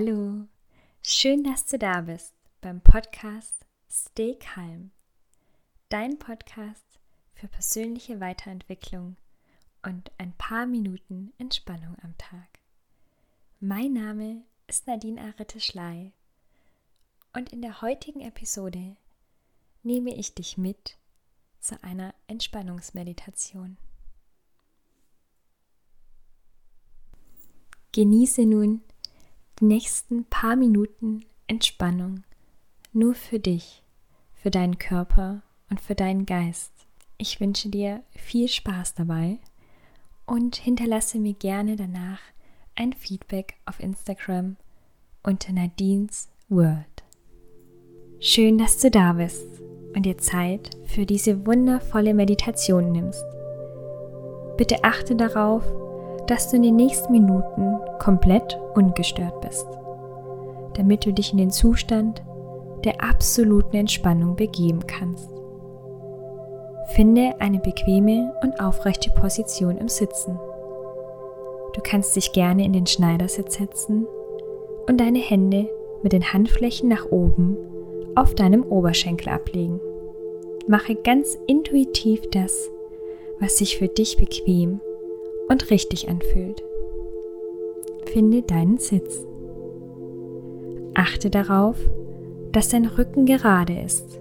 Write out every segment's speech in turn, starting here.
Hallo, schön, dass du da bist beim Podcast Stay Calm, dein Podcast für persönliche Weiterentwicklung und ein paar Minuten Entspannung am Tag. Mein Name ist Nadine Aritte Schley und in der heutigen Episode nehme ich dich mit zu einer Entspannungsmeditation. Genieße nun die nächsten paar Minuten Entspannung nur für dich, für deinen Körper und für deinen Geist. Ich wünsche dir viel Spaß dabei und hinterlasse mir gerne danach ein Feedback auf Instagram unter Nadines World. Schön, dass du da bist und dir Zeit für diese wundervolle Meditation nimmst. Bitte achte darauf, dass du in den nächsten Minuten komplett ungestört bist, damit du dich in den Zustand der absoluten Entspannung begeben kannst. Finde eine bequeme und aufrechte Position im Sitzen. Du kannst dich gerne in den Schneidersitz setzen und deine Hände mit den Handflächen nach oben auf deinem Oberschenkel ablegen. Mache ganz intuitiv das, was sich für dich bequem und richtig anfühlt. Finde deinen Sitz. Achte darauf, dass dein Rücken gerade ist.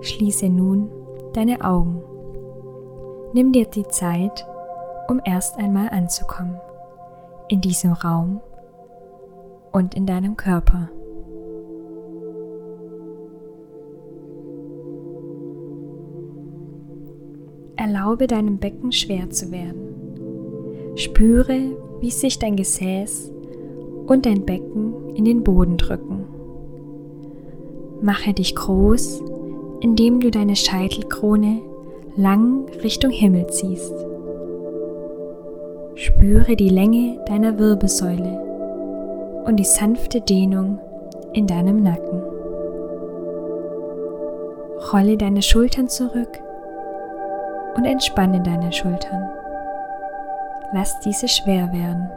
Schließe nun deine Augen. Nimm dir die Zeit, um erst einmal anzukommen in diesem Raum und in deinem Körper. Erlaube deinem Becken schwer zu werden. Spüre, wie sich dein Gesäß und dein Becken in den Boden drücken. Mache dich groß, indem du deine Scheitelkrone lang Richtung Himmel ziehst. Spüre die Länge deiner Wirbelsäule und die sanfte Dehnung in deinem Nacken. Rolle deine Schultern zurück und entspanne deine Schultern. Lass diese schwer werden.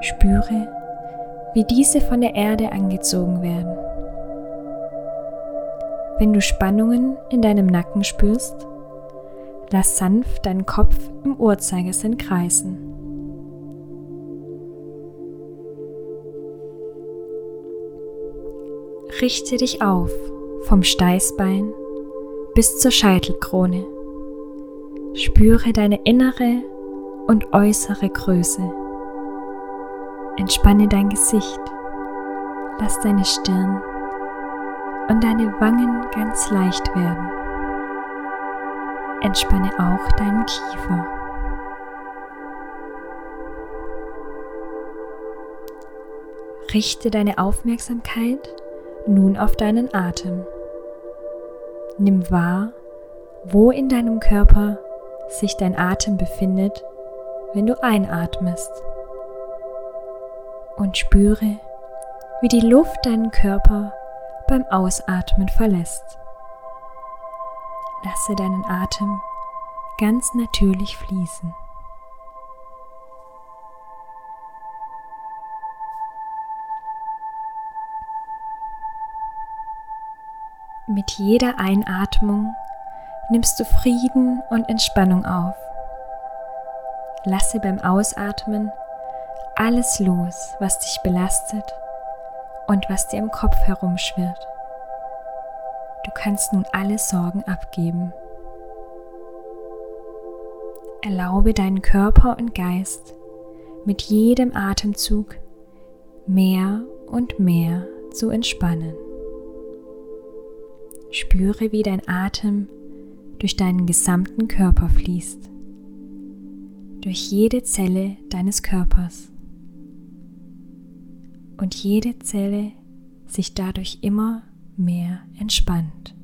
Spüre, wie diese von der Erde angezogen werden. Wenn du Spannungen in deinem Nacken spürst, lass sanft deinen Kopf im Uhrzeigersinn kreisen. Richte dich auf vom Steißbein bis zur Scheitelkrone. Spüre deine innere und äußere Größe. Entspanne dein Gesicht. Lass deine Stirn und deine Wangen ganz leicht werden. Entspanne auch deinen Kiefer. Richte deine Aufmerksamkeit nun auf deinen Atem. Nimm wahr, wo in deinem Körper sich dein Atem befindet, wenn du einatmest. Und spüre, wie die Luft deinen Körper beim Ausatmen verlässt. Lasse deinen Atem ganz natürlich fließen. Mit jeder Einatmung nimmst du Frieden und Entspannung auf. Lasse beim Ausatmen alles los, was dich belastet und was dir im Kopf herumschwirrt. Du kannst nun alle Sorgen abgeben. Erlaube deinen Körper und Geist mit jedem Atemzug mehr und mehr zu entspannen. Spüre, wie dein Atem durch deinen gesamten Körper fließt, durch jede Zelle deines Körpers. Und jede Zelle sich dadurch immer mehr entspannt.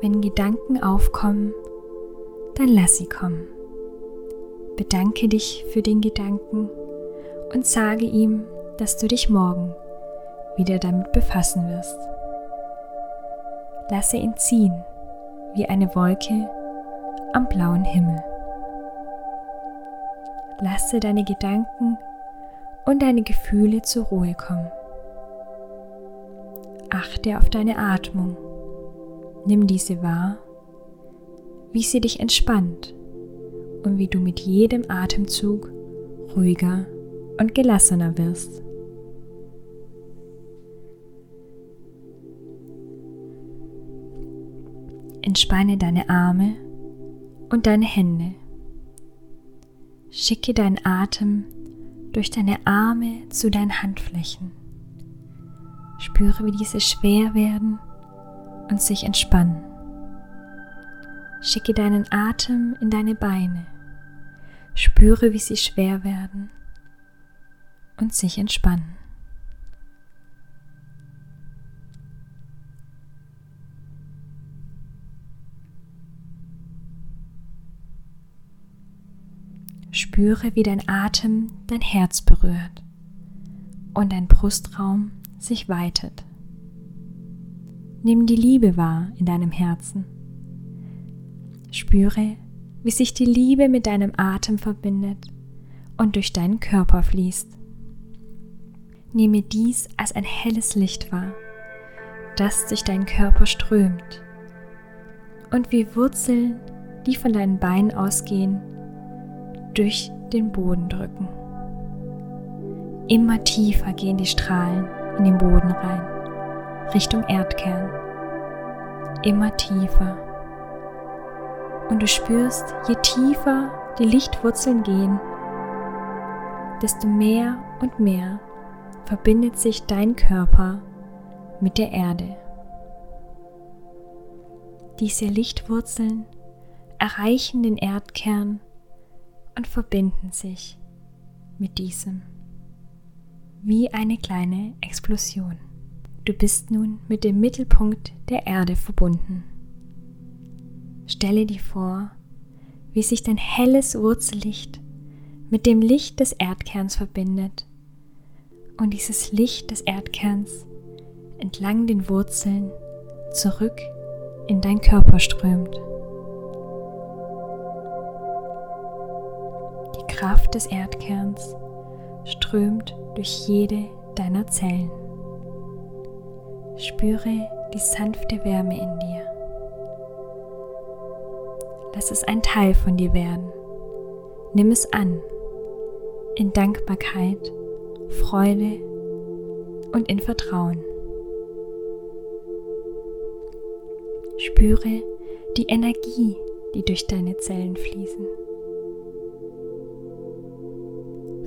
Wenn Gedanken aufkommen, dann lass sie kommen. Bedanke dich für den Gedanken und sage ihm, dass du dich morgen wieder damit befassen wirst. Lasse ihn ziehen wie eine Wolke am blauen Himmel. Lasse deine Gedanken und deine Gefühle zur Ruhe kommen. Achte auf deine Atmung. Nimm diese wahr, wie sie dich entspannt und wie du mit jedem Atemzug ruhiger und gelassener wirst. Entspanne deine Arme und deine Hände. Schicke deinen Atem durch deine Arme zu deinen Handflächen. Spüre, wie diese schwer werden und sich entspannen. Schicke deinen Atem in deine Beine. Spüre, wie sie schwer werden und sich entspannen. Spüre, wie dein Atem dein Herz berührt und dein Brustraum sich weitet. Nimm die Liebe wahr in deinem Herzen. Spüre, wie sich die Liebe mit deinem Atem verbindet und durch deinen Körper fließt. Nehme dies als ein helles Licht wahr, das durch deinen Körper strömt und wie Wurzeln, die von deinen Beinen ausgehen, durch den Boden drücken. Immer tiefer gehen die Strahlen in den Boden rein, Richtung Erdkern. Immer tiefer. Und du spürst, je tiefer die Lichtwurzeln gehen, desto mehr und mehr verbindet sich dein Körper mit der Erde. Diese Lichtwurzeln erreichen den Erdkern und verbinden sich mit diesem wie eine kleine Explosion. Du bist nun mit dem Mittelpunkt der Erde verbunden. Stelle dir vor, wie sich dein helles Wurzellicht mit dem Licht des Erdkerns verbindet und dieses Licht des Erdkerns entlang den Wurzeln zurück in dein Körper strömt. Kraft des Erdkerns strömt durch jede deiner Zellen. Spüre die sanfte Wärme in dir. Lass es ein Teil von dir werden. Nimm es an in Dankbarkeit, Freude und in Vertrauen. Spüre die Energie, die durch deine Zellen fließen.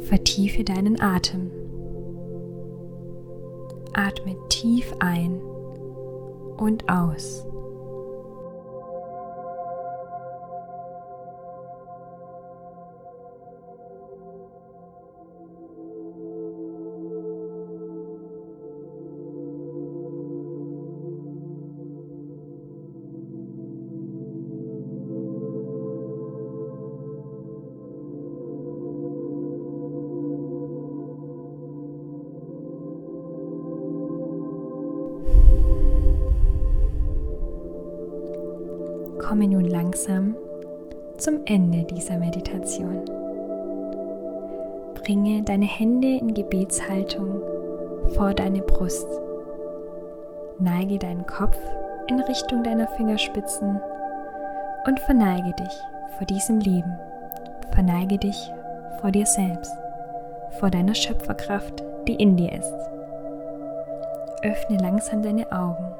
Vertiefe deinen Atem. Atme tief ein und aus. Komme nun langsam zum Ende dieser Meditation. Bringe deine Hände in Gebetshaltung vor deine Brust. Neige deinen Kopf in Richtung deiner Fingerspitzen und verneige dich vor diesem Leben. Verneige dich vor dir selbst, vor deiner Schöpferkraft, die in dir ist. Öffne langsam deine Augen.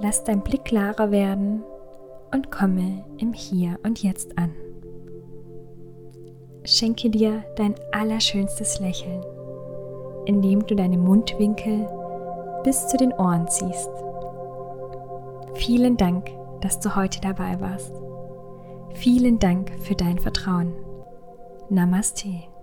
Lass dein Blick klarer werden und komme im Hier und Jetzt an. Schenke dir dein allerschönstes Lächeln, indem du deine Mundwinkel bis zu den Ohren ziehst. Vielen Dank, dass du heute dabei warst. Vielen Dank für dein Vertrauen. Namaste.